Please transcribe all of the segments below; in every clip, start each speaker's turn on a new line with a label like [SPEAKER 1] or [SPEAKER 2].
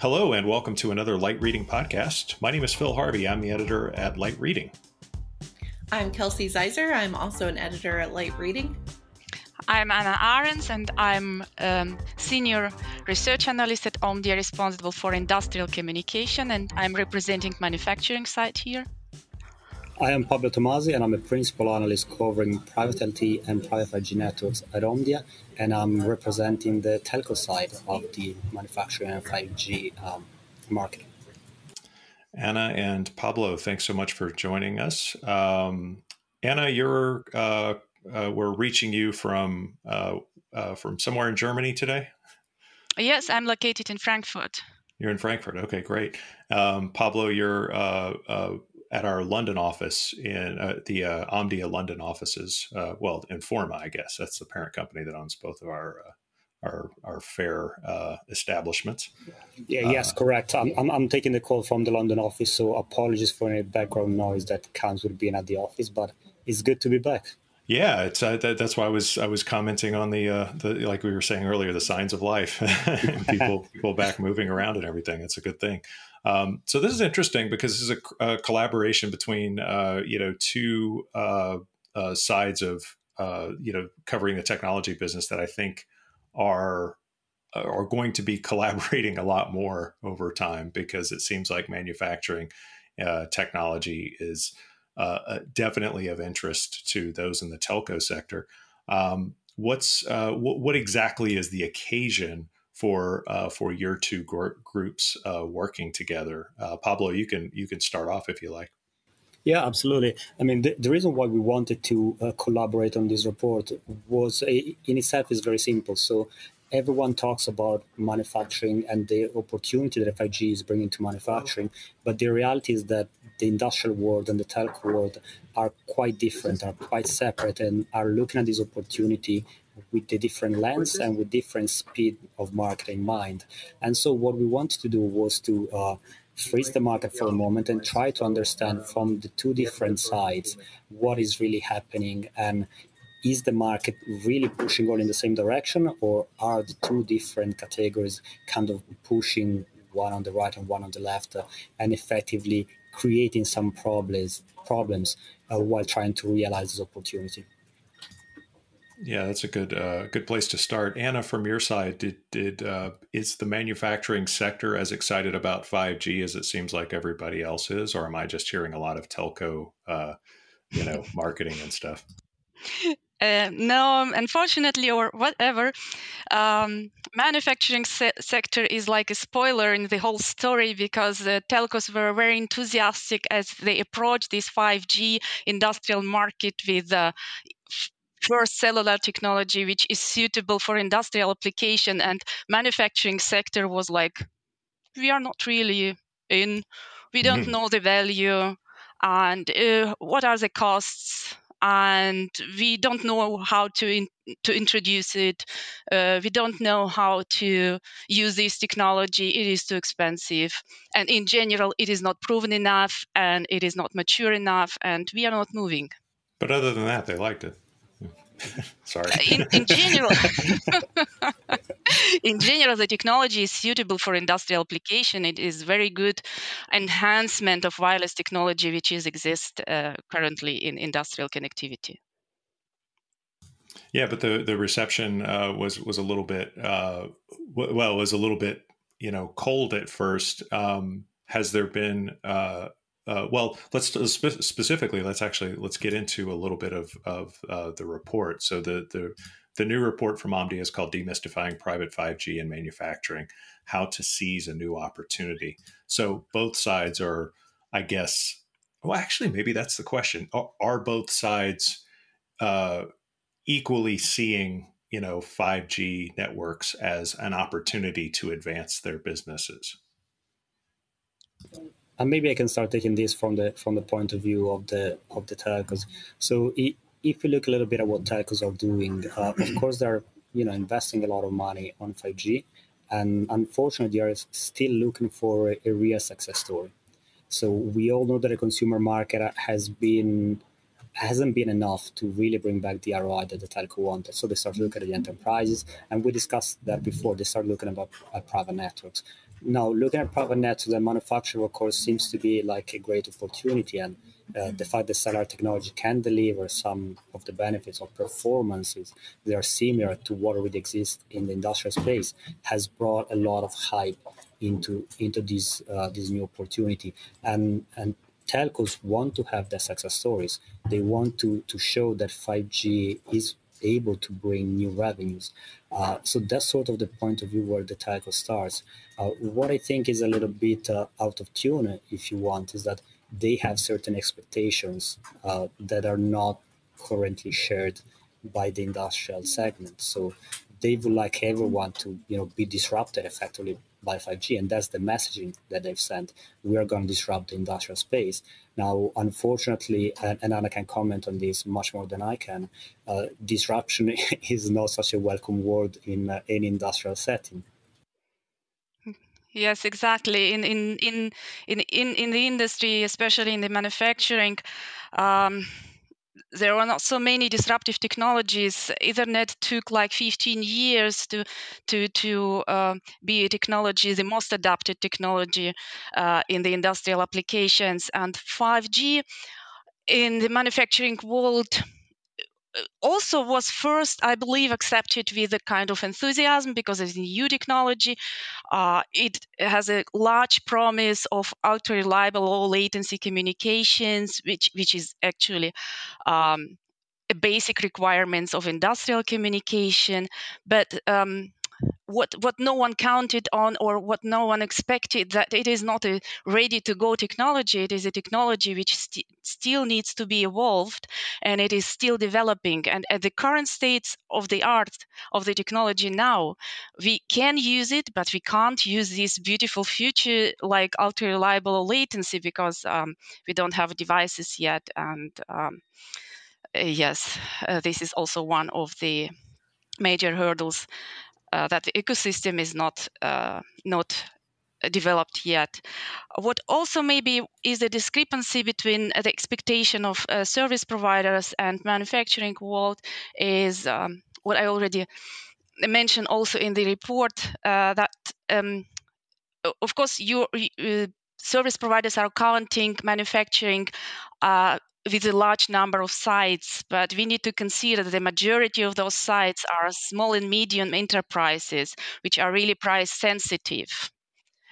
[SPEAKER 1] Hello, and welcome to another Light Reading podcast. My name is Phil Harvey. I'm the editor at Light Reading.
[SPEAKER 2] I'm Kelsey Zeiser. I'm also an editor at Light Reading.
[SPEAKER 3] I'm Anna Ahrens, and I'm um, senior research analyst at Omdia, responsible for industrial communication, and I'm representing manufacturing side here.
[SPEAKER 4] I am Pablo Tomasi, and I'm a principal analyst covering private LTE and private 5G networks at Omdia, and I'm representing the telco side of the manufacturing and 5G um, market.
[SPEAKER 1] Anna and Pablo, thanks so much for joining us. Um, Anna, you're uh, uh, we're reaching you from uh, uh from somewhere in Germany today.
[SPEAKER 3] Yes, I'm located in Frankfurt.
[SPEAKER 1] You're in Frankfurt. Okay, great. Um, Pablo, you're uh, uh, at our London office in uh, the uh, Omdia London offices. Uh, well, Informa, I guess that's the parent company that owns both of our uh, our our fair uh, establishments.
[SPEAKER 4] Yeah. Yes. correct. I'm, I'm, I'm taking the call from the London office, so apologies for any background noise that comes with being at the office, but it's good to be back.
[SPEAKER 1] Yeah, it's uh, that, that's why I was I was commenting on the uh, the like we were saying earlier the signs of life, people people back moving around and everything. It's a good thing. Um, so this is interesting because this is a, a collaboration between uh, you know two uh, uh, sides of uh, you know covering the technology business that I think are uh, are going to be collaborating a lot more over time because it seems like manufacturing uh, technology is definitely of interest to those in the telco sector. Um, what's what, what exactly is the occasion? For uh, for your two gr- groups uh, working together. Uh, Pablo, you can you can start off if you like.
[SPEAKER 4] Yeah, absolutely. I mean, the, the reason why we wanted to uh, collaborate on this report was a, in itself is very simple. So everyone talks about manufacturing and the opportunity that 5G is bringing to manufacturing, but the reality is that the industrial world and the telco world are quite different, are quite separate, and are looking at this opportunity with a different lens and with different speed of market in mind. And so what we wanted to do was to uh, freeze the market for a moment and try to understand from the two different sides what is really happening and is the market really pushing all in the same direction or are the two different categories kind of pushing one on the right and one on the left uh, and effectively creating some problems problems uh, while trying to realize this opportunity
[SPEAKER 1] yeah, that's a good uh, good place to start. Anna, from your side, did did uh, is the manufacturing sector as excited about five G as it seems like everybody else is, or am I just hearing a lot of telco, uh, you know, marketing and stuff?
[SPEAKER 3] Uh, no, unfortunately, or whatever, um, manufacturing se- sector is like a spoiler in the whole story because the telcos were very enthusiastic as they approached this 5G industrial market with uh, first cellular technology which is suitable for industrial application and manufacturing sector was like we are not really in we don't mm-hmm. know the value and uh, what are the costs and we don't know how to in, to introduce it. Uh, we don't know how to use this technology. It is too expensive, and in general, it is not proven enough, and it is not mature enough, and we are not moving.
[SPEAKER 1] But other than that, they liked it. Sorry.
[SPEAKER 3] In, in general, in general, the technology is suitable for industrial application. It is very good enhancement of wireless technology, which is exist uh, currently in industrial connectivity.
[SPEAKER 1] Yeah, but the the reception uh, was was a little bit uh, well, was a little bit you know cold at first. Um, has there been uh, uh, well, let's uh, spe- specifically let's actually let's get into a little bit of of uh, the report. So the the the new report from Omdia is called "Demystifying Private 5G in Manufacturing: How to Seize a New Opportunity." So both sides are, I guess, well, actually, maybe that's the question: Are, are both sides uh, equally seeing you know 5G networks as an opportunity to advance their businesses?
[SPEAKER 4] And maybe I can start taking this from the from the point of view of the of the telcos. So if we look a little bit at what telcos are doing, uh, of course they're you know investing a lot of money on 5G, and unfortunately they are still looking for a, real success story. So we all know that the consumer market has been hasn't been enough to really bring back the ROI that the telco wanted. So they start looking at the enterprises, and we discussed that before. They start looking about at private networks now, looking at private nets, the manufacturer, of course, seems to be like a great opportunity. And uh, the fact that cellular technology can deliver some of the benefits of performances that are similar to what already exists in the industrial space has brought a lot of hype into into this uh, this new opportunity. And and telcos want to have their success stories. They want to to show that 5G is able to bring new revenues. Uh, so that's sort of the point of view where the title starts. Uh, what I think is a little bit uh, out of tune, if you want, is that they have certain expectations uh, that are not currently shared by the industrial segment. So they would like everyone to, you know, be disrupted effectively by 5G, and that's the messaging that they've sent. We are going to disrupt the industrial space. Now, unfortunately, and, Anna can comment on this much more than I can, uh, disruption is not such a welcome word in uh, any industrial setting.
[SPEAKER 3] Yes, exactly. In in in in in, in the industry, especially in the manufacturing. Um, there are not so many disruptive technologies. Ethernet took like 15 years to to to uh, be a technology, the most adapted technology uh, in the industrial applications, and 5G in the manufacturing world also was first, I believe, accepted with a kind of enthusiasm because it's a new technology. Uh, it has a large promise of ultra reliable, low latency communications, which which is actually um, basic requirements of industrial communication. But um, what what no one counted on or what no one expected that it is not a ready to go technology. It is a technology which st- still needs to be evolved and it is still developing. And at the current state of the art of the technology now we can use it but we can't use this beautiful future like ultra reliable latency because um, we don't have devices yet. And um, yes uh, this is also one of the major hurdles uh, that the ecosystem is not uh, not developed yet. What also maybe is a discrepancy between the expectation of uh, service providers and manufacturing world is um, what I already mentioned also in the report uh, that um, of course you uh, service providers are counting manufacturing uh, with a large number of sites, but we need to consider that the majority of those sites are small and medium enterprises, which are really price sensitive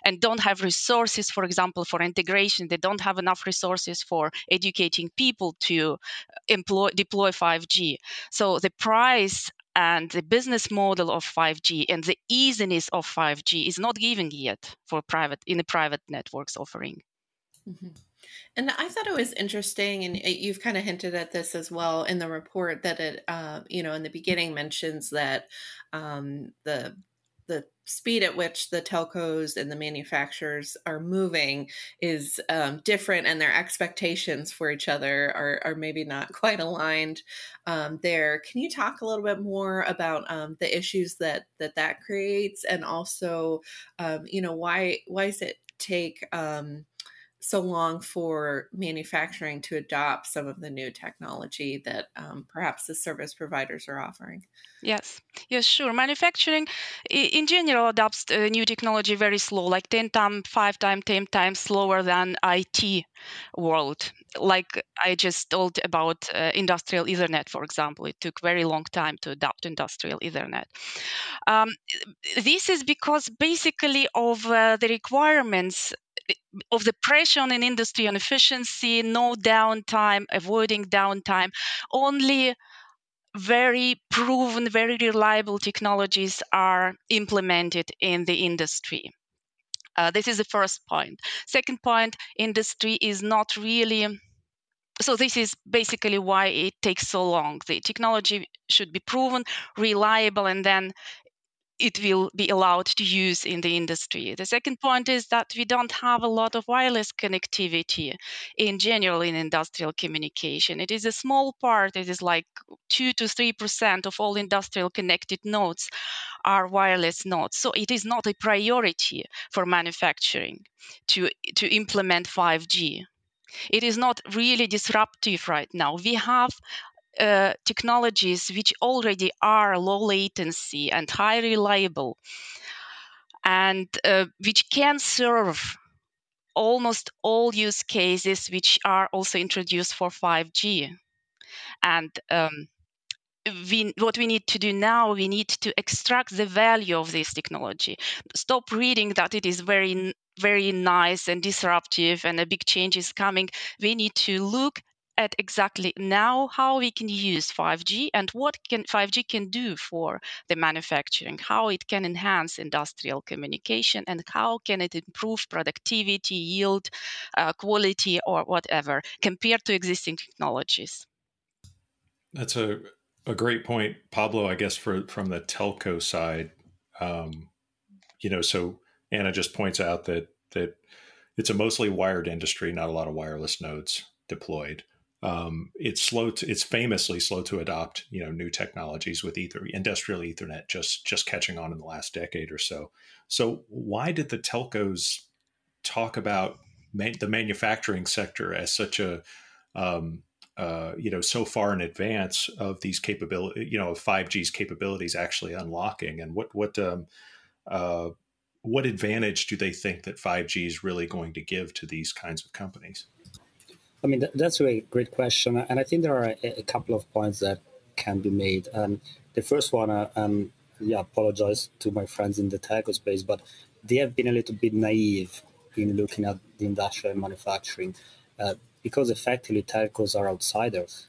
[SPEAKER 3] and don't have resources, for example, for integration. They don't have enough resources for educating people to employ, deploy 5G. So the price and the business model of 5G and the easiness of 5G is not given yet for private in the private networks offering.
[SPEAKER 2] Mm-hmm. And I thought it was interesting, and you've kind of hinted at this as well in the report that it, uh, you know, in the beginning mentions that um, the the speed at which the telcos and the manufacturers are moving is um, different and their expectations for each other are, are maybe not quite aligned um, there. Can you talk a little bit more about um, the issues that that that creates and also um, you know why why does it take um, so long for manufacturing to adopt some of the new technology that um, perhaps the service providers are offering?
[SPEAKER 3] Yes, yes, sure. Manufacturing in general adopts uh, new technology very slow, like 10 times, 5 times, 10 times slower than IT world. Like I just told about uh, industrial Ethernet, for example, it took very long time to adopt industrial Ethernet. Um, this is because basically of uh, the requirements of the pressure on an industry on efficiency, no downtime, avoiding downtime, only very proven, very reliable technologies are implemented in the industry. Uh, this is the first point. Second point industry is not really. So, this is basically why it takes so long. The technology should be proven, reliable, and then it will be allowed to use in the industry. The second point is that we don't have a lot of wireless connectivity in general in industrial communication. It is a small part, it is like 2 to 3% of all industrial connected nodes are wireless nodes. So it is not a priority for manufacturing to, to implement 5G. It is not really disruptive right now. We have uh, technologies which already are low latency and high reliable and uh, which can serve almost all use cases which are also introduced for 5G. And um, we, what we need to do now, we need to extract the value of this technology. Stop reading that it is very, very nice and disruptive and a big change is coming. We need to look at exactly now how we can use 5G and what can 5G can do for the manufacturing, how it can enhance industrial communication, and how can it improve productivity, yield, uh, quality, or whatever compared to existing technologies.
[SPEAKER 1] That's a a great point, Pablo. I guess for from the telco side, um, you know, so Anna just points out that that it's a mostly wired industry, not a lot of wireless nodes deployed um, it's slow to it's famously slow to adopt you know new technologies with ether industrial ethernet just just catching on in the last decade or so. So why did the telcos talk about the manufacturing sector as such a um, uh, you know so far in advance of these capability you know of 5g's capabilities actually unlocking? And what what um, uh, what advantage do they think that 5g is really going to give to these kinds of companies
[SPEAKER 4] I mean, that's a great question. And I think there are a, a couple of points that can be made. Um, the first one, uh, um, yeah, apologize to my friends in the telco space, but they have been a little bit naive in looking at the industrial manufacturing uh, because effectively telcos are outsiders.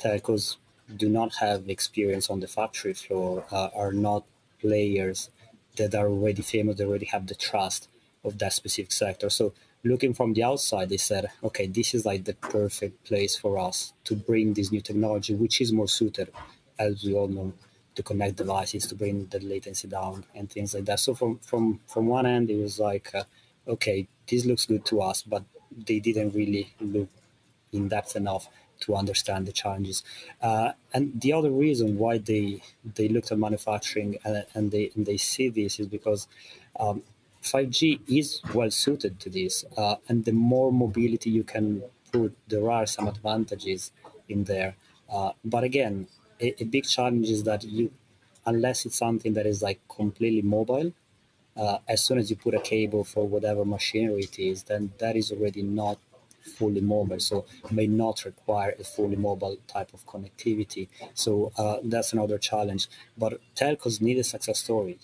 [SPEAKER 4] Telcos do not have experience on the factory floor, uh, are not players that are already famous, they already have the trust of that specific sector. So looking from the outside, they said, okay, this is like the perfect place for us to bring this new technology, which is more suited, as we all know, to connect devices, to bring the latency down and things like that. So from from from one end, it was like, uh, okay, this looks good to us, but they didn't really look in depth enough to understand the challenges. Uh, and the other reason why they they looked at manufacturing and, uh, and they and they see this is because um, 5G is well suited to this, uh, and the more mobility you can put, there are some advantages in there. Uh, but again, a, a, big challenge is that you, unless it's something that is like completely mobile, uh, as soon as you put a cable for whatever machinery it is, then that is already not fully mobile, so may not require a fully mobile type of connectivity. So uh, that's another challenge. But telcos need a success story.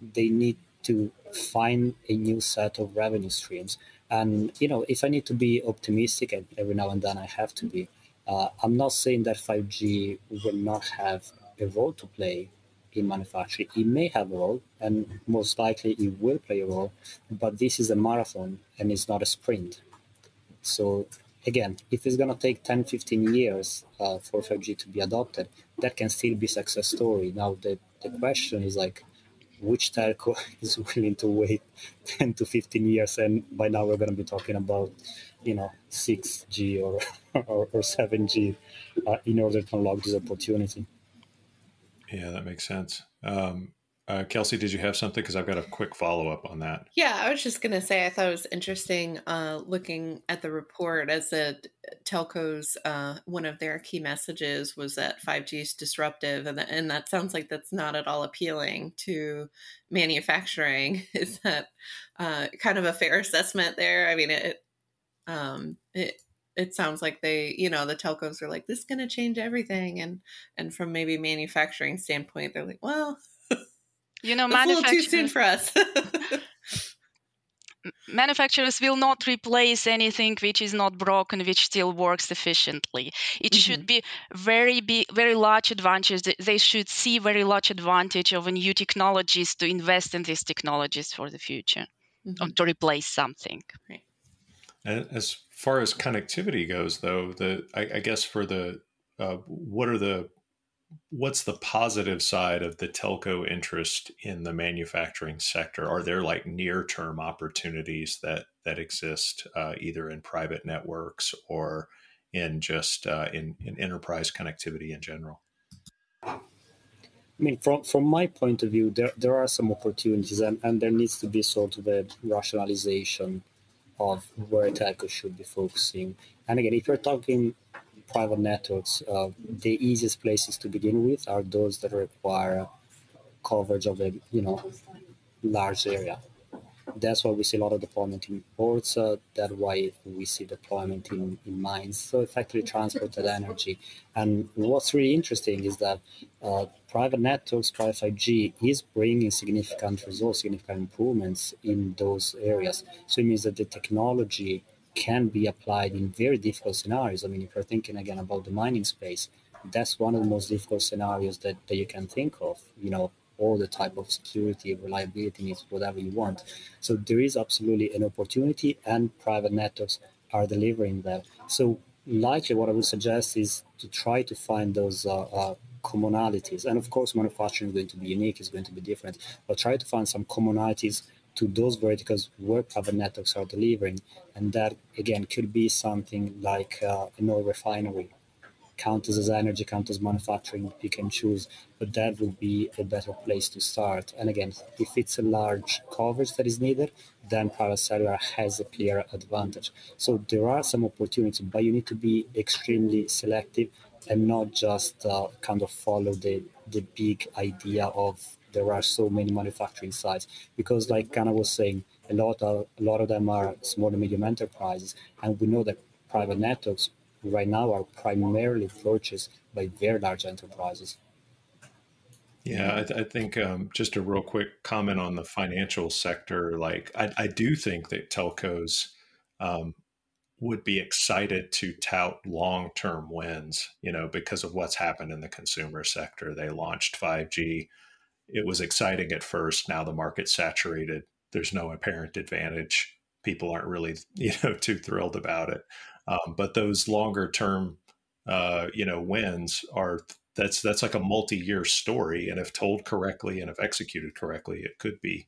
[SPEAKER 4] They need to find a new set of revenue streams. And you know, if I need to be optimistic, and every now and then I have to be, uh, I'm not saying that 5G will not have a role to play in manufacturing. It may have a role, and most likely it will play a role, but this is a marathon and it's not a sprint. So again, if it's going to take 10, 15 years uh, for 5G to be adopted, that can still be a success story. Now, the, the question is like, which telco is willing to wait 10 to 15 years and by now we're going to be talking about you know 6g or or, or 7g uh, in order to unlock this opportunity.
[SPEAKER 1] Yeah that makes sense. Um, uh, Kelsey, did you have something? Because I've got a quick follow up on that.
[SPEAKER 2] Yeah, I was just going to say I thought it was interesting uh, looking at the report as a telcos. Uh, one of their key messages was that 5G is disruptive, and, and that sounds like that's not at all appealing to manufacturing. Is that uh, kind of a fair assessment there? I mean, it um, it it sounds like they you know the telcos are like this is going to change everything and and from maybe manufacturing standpoint they're like well
[SPEAKER 3] you know,
[SPEAKER 2] That's manufacturers. A little too soon for us.
[SPEAKER 3] manufacturers will not replace anything which is not broken which still works efficiently it mm-hmm. should be very big very large advantage they should see very large advantage of new technologies to invest in these technologies for the future mm-hmm. or to replace something right.
[SPEAKER 1] as far as connectivity goes though the i, I guess for the uh, what are the what's the positive side of the telco interest in the manufacturing sector? Are there like near term opportunities that that exist uh, either in private networks or in just uh, in, in enterprise connectivity in general?
[SPEAKER 4] I mean, from, from my point of view, there, there are some opportunities, and, and there needs to be sort of a rationalization of where telco should be focusing. And again, if you're talking private networks, uh, the easiest places to begin with are those that require coverage of a you know large area that's why we see a lot of deployment in ports. Uh, that's why we see deployment in, in mines. So effectively transported energy. And what's really interesting is that uh, private networks, private 5G is bringing significant results, significant improvements in those areas. So it means that the technology can be applied in very difficult scenarios. I mean, if you're thinking again about the mining space, that's one of the most difficult scenarios that, that you can think of. You know, all the type of security, reliability needs, whatever you want. So there is absolutely an opportunity, and private networks are delivering that. So likely, what I would suggest is to try to find those uh, uh, commonalities. And of course, manufacturing is going to be unique, is going to be different, but try to find some commonalities to those verticals where private networks are delivering. And that, again, could be something like uh, an oil refinery counters as energy, counters manufacturing, you can choose, but that would be a better place to start. And again, if it's a large coverage that is needed, then private cellular has a clear advantage. So there are some opportunities, but you need to be extremely selective and not just uh, kind of follow the, the big idea of there are so many manufacturing sites because like Anna was saying, a lot of a lot of them are small and medium enterprises, and we know that private networks right now are primarily purchased by very large enterprises.
[SPEAKER 1] Yeah, I, th- I think um, just a real quick comment on the financial sector. Like, I, I do think that telcos um, would be excited to tout long term wins, you know, because of what's happened in the consumer sector. They launched 5G. It was exciting at first. Now the market's saturated. There's no apparent advantage. People aren't really, you know, too thrilled about it. Um, but those longer term, uh, you know, wins are that's that's like a multi-year story, and if told correctly and if executed correctly, it could be,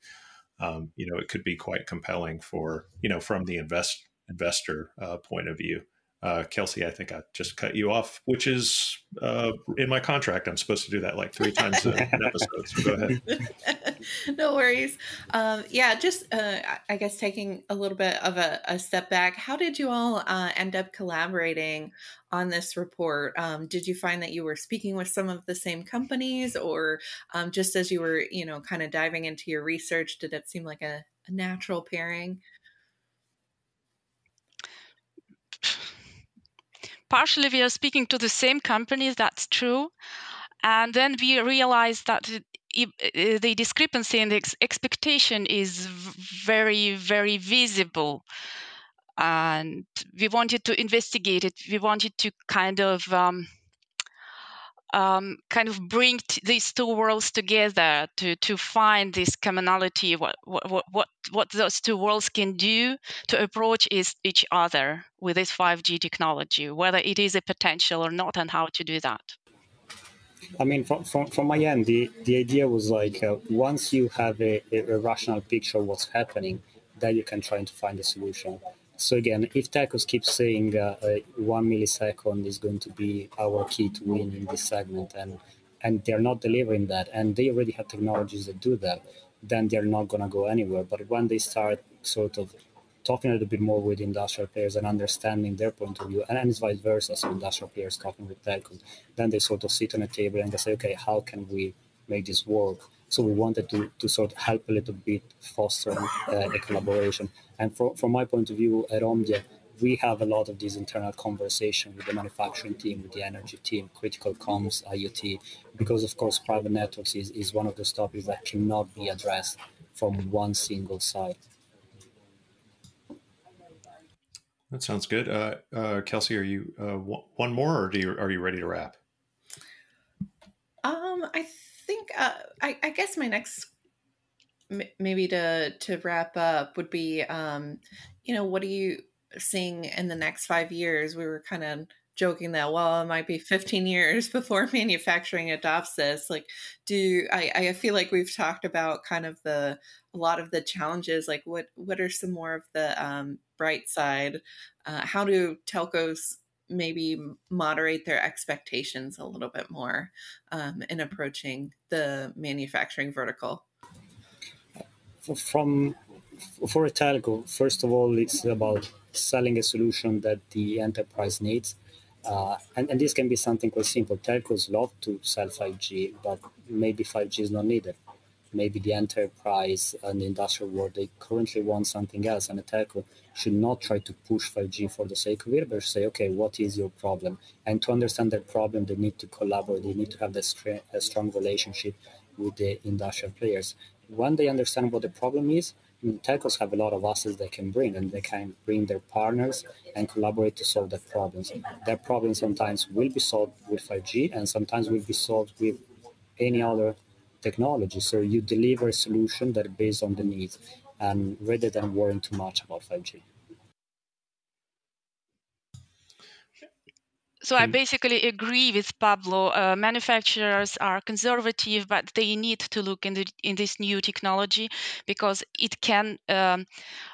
[SPEAKER 1] um, you know, it could be quite compelling for you know from the invest investor uh, point of view. Uh, Kelsey, I think I just cut you off, which is uh, in my contract. I'm supposed to do that like three times an episode. So go ahead.
[SPEAKER 2] no worries. Um, yeah, just uh, I guess taking a little bit of a, a step back. How did you all uh, end up collaborating on this report? Um, did you find that you were speaking with some of the same companies, or um, just as you were, you know, kind of diving into your research, did it seem like a, a natural pairing?
[SPEAKER 3] Partially we are speaking to the same companies, that's true. And then we realized that uh, the discrepancy in the expectation is very, very visible. And we wanted to investigate it. We wanted to kind of um, um, kind of bring t- these two worlds together to to find this commonality what what what what those two worlds can do to approach is each other with this 5G technology whether it is a potential or not and how to do that
[SPEAKER 4] I mean, from, from, from my end, the, the idea was like uh, once you have a, a, rational picture of what's happening, then you can try to find a solution. So again, if telcos keeps saying uh, uh, one millisecond is going to be our key to win in this segment, and and they're not delivering that, and they already have technologies that do that, then they're not going to go anywhere. But when they start sort of talking a little bit more with industrial players and understanding their point of view, and, it's vice versa, so industrial players talking with telcos, then they sort of sit on a table and they say, okay, how can we make this work? So we wanted to, to sort of help a little bit foster uh, a collaboration. And for, from my point of view at Omdia, we have a lot of these internal conversation with the manufacturing team, with the energy team, critical comms, IoT, because of course private networks is, is one of those topics that cannot be addressed from one single side.
[SPEAKER 1] That sounds good. Uh, uh, Kelsey, are you uh, one more, or do you are you ready to wrap?
[SPEAKER 2] Um, I think uh, I, I guess my next maybe to to wrap up would be um, you know what are you seeing in the next five years? We were kind of joking that well it might be 15 years before manufacturing adopts this like do I, I feel like we've talked about kind of the a lot of the challenges like what what are some more of the um, bright side uh, how do telcos maybe moderate their expectations a little bit more um, in approaching the manufacturing vertical?
[SPEAKER 4] From for a telco, first of all, it's about selling a solution that the enterprise needs. Uh, and, and this can be something quite simple. Telcos love to sell 5G, but maybe 5G is not needed. maybe the enterprise and the industrial world they currently want something else, and a telco should not try to push 5G for the sake of it, but say, okay, what is your problem? And to understand their problem, they need to collaborate. They need to have a strong relationship with the industrial players. When they understand what the problem is, I mean, telcos have a lot of assets they can bring, and they can bring their partners and collaborate to solve that problems. That problem sometimes will be solved with 5G, and sometimes will be solved with any other technology. So you deliver a solution that is based on the needs, and rather than worrying too much about 5G.
[SPEAKER 3] So I basically agree with Pablo. Uh, manufacturers are conservative, but they need to look in the in this new technology because it can um,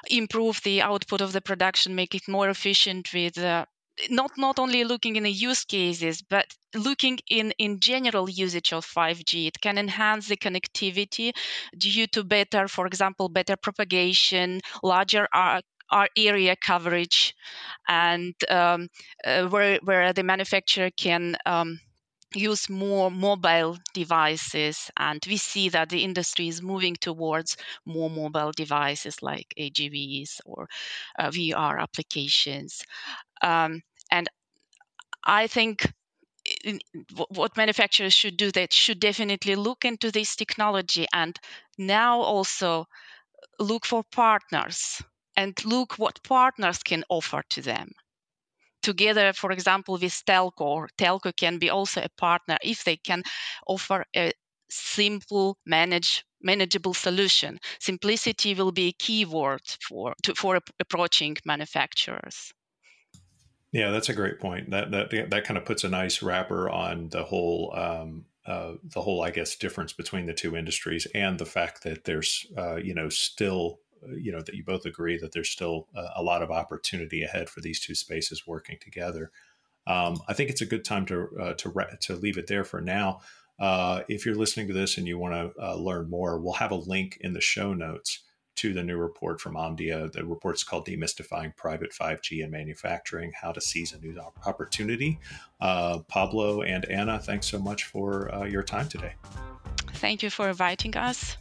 [SPEAKER 3] improve the output of the production, make it more efficient with. Uh, not not only looking in the use cases but looking in in general usage of 5g it can enhance the connectivity due to better for example better propagation larger our area coverage and um, uh, where, where the manufacturer can um, use more mobile devices. And we see that the industry is moving towards more mobile devices like agvs or uh, vr applications. Um, and i think in, what manufacturers should do that should definitely look into this technology and now also look for partners and look what partners can offer to them. Together, for example, with Telco, Telco can be also a partner if they can offer a simple, manage, manageable solution. Simplicity will be a key word for, to, for approaching manufacturers.
[SPEAKER 1] Yeah, that's a great point. That that that kind of puts a nice wrapper on the whole um, uh, the whole, I guess, difference between the two industries and the fact that there's, uh, you know, still you know that you both agree that there's still a, a, lot of opportunity ahead for these two spaces working together. Um, I think it's a good time to uh, to re- to leave it there for now. Uh, if you're listening to this and you want to uh, learn more, we'll have a link in the show notes to the new report from Omdia. The report's called Demystifying Private 5G and Manufacturing How to Seize a New Opportunity. Uh, Pablo and Anna, thanks so much for uh, your time today.
[SPEAKER 3] Thank you for inviting us.